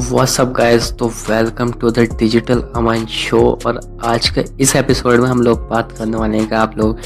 WhatsApp guys तो welcome to the digital Aman show और आज के इस एपिसोड में हम लोग बात करने वाले हैं कि आप लोग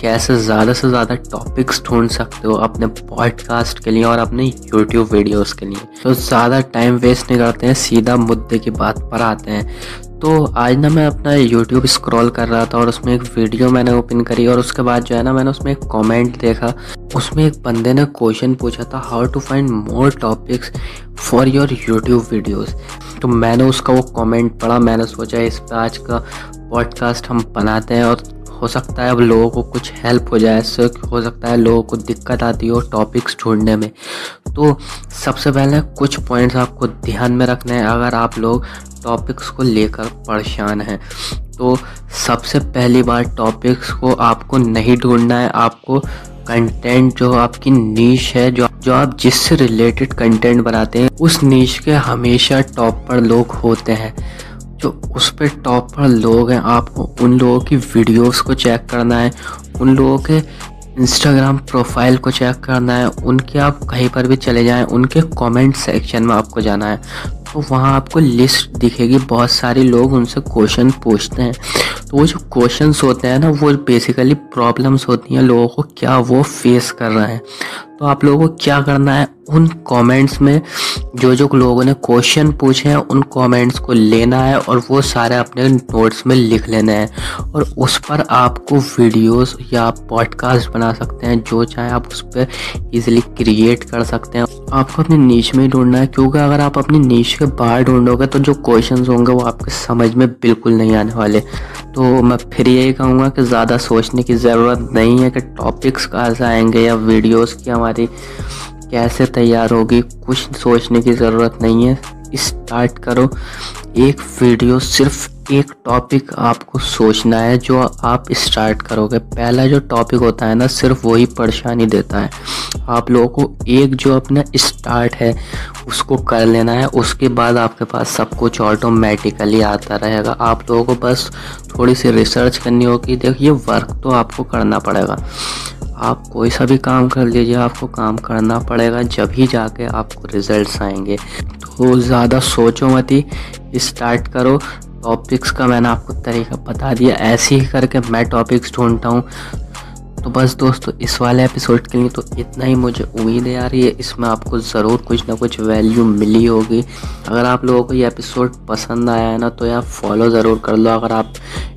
कैसे ज़्यादा से ज़्यादा टॉपिक्स ढूंढ सकते हो अपने पॉडकास्ट के लिए और अपने यूट्यूब वीडियोस के लिए। तो ज़्यादा टाइम वेस्ट नहीं करते हैं, सीधा मुद्दे की बात पर आते हैं। तो आज ना मैं अपना यूट्यूब स्क्रॉल कर रहा था और उसमें एक वीडियो मैंने ओपन करी और उसके बाद जो है ना मैंने उसमें एक कमेंट देखा। उसमें एक बंदे ने क्वेश्चन पूछा था how to find more topics for your YouTube videos तो मैंने उसका वो कमेंट पढ़ा, मैंने सोचा इस पर आज का पॉडकास्ट हम बनाते हैं और हो सकता है अब लोगों को कुछ हेल्प हो जाए इससे हो सकता है लोगों को दिक्कत आती हो टॉपिक्स ढूँढने में। तो सबसे पहले कुछ पॉइंट्स आपको ध्यान में रखने हैं, अगर आप लोग टॉपिक्स को लेकर परेशान हैं। तो सबसे पहली बार टॉपिक्स को आपको नहीं ढूंढना है, आपको कंटेंट जो आपकी नीच है, जो जो आप जिससे रिलेटेड कंटेंट बनाते हैं, उस नीच के हमेशा टॉप पर लोग होते हैं। जो उस पर टॉप पर लोग हैं। आपको उन लोगों की वीडियोस को चेक करना है। उन लोगों के इंस्टाग्राम प्रोफ़ाइल को चेक करना है। उनके आप कहीं पर भी चले जाएँ, उनके कमेंट सेक्शन में आपको जाना है। तो वहाँ आपको लिस्ट दिखेगी। बहुत सारे लोग उनसे क्वेश्चन पूछते हैं। तो वो जो क्वेश्चंस होते हैं ना, वो बेसिकली प्रॉब्लम्स होती हैं। लोगों को क्या वो फेस कर रहे हैं। तो आप लोगों को क्या करना है, उन कमेंट्स में जो जो लोगों ने क्वेश्चन पूछे हैं, उन कमेंट्स को लेना है और वो सारे अपने नोट्स में लिख लेने हैं। और उस पर आपको वीडियोस या पॉडकास्ट बना सकते हैं, जो चाहे आप उस पर ईजिली क्रिएट कर सकते हैं। आपको अपने नीच में ही ढूंढना है, क्योंकि अगर आप अपने नीच के बाहर ढूंढोगे तो जो क्वेश्चंस होंगे वो आपके समझ में बिल्कुल नहीं आने वाले। तो मैं फिर यही कहूँगा कि ज़्यादा सोचने की ज़रूरत नहीं है कि टॉपिक्स कहाँ से आएँगे या वीडियोस की हमारी कैसे तैयार होगी। कुछ सोचने की ज़रूरत नहीं है। स्टार्ट करो। एक वीडियो सिर्फ़ एक टॉपिक आपको सोचना है, जो आप स्टार्ट करोगे। पहला जो टॉपिक होता है ना, सिर्फ़ वही परेशानी देता है। आप लोगों को एक जो अपना स्टार्ट है, उसको कर लेना है। उसके बाद आपके पास सब कुछ ऑटोमेटिकली आता रहेगा। आप लोगों को बस थोड़ी सी रिसर्च करनी होगी। देखिए वर्क तो आपको करना पड़ेगा। आप कोई सा भी काम कर लीजिए, आपको काम करना पड़ेगा। जब ही जाके आपको रिजल्ट्स आएँगे। तो ज़्यादा सोचो मत ही स्टार्ट करो। टॉपिक्स का मैंने आपको तरीका बता दिया। ऐसे ही करके मैं टॉपिक्स ढूंढता हूँ। तो बस दोस्तों, इस वाले एपिसोड के लिए तो इतना ही। मुझे उम्मीद है यार, ये इसमें आपको ज़रूर कुछ ना कुछ वैल्यू मिली होगी। अगर आप लोगों को ये एपिसोड पसंद आया है ना तो यार फॉलो ज़रूर कर लो। अगर आप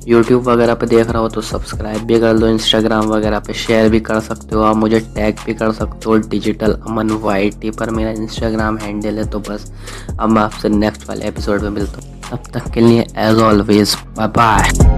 यूट्यूब वगैरह पे देख रहे हो तो सब्सक्राइब भी कर लो इंस्टाग्राम वगैरह पे शेयर भी कर सकते हो। आप मुझे टैग भी कर सकते हो डिजिटल अमन वाईटी पर मेरा इंस्टाग्राम हैंडल है। तो बस, अब मैं आपसे नेक्स्ट वाले एपिसोड में मिलता हूँ। तब तक के लिए एज ऑलवेज बाय बाय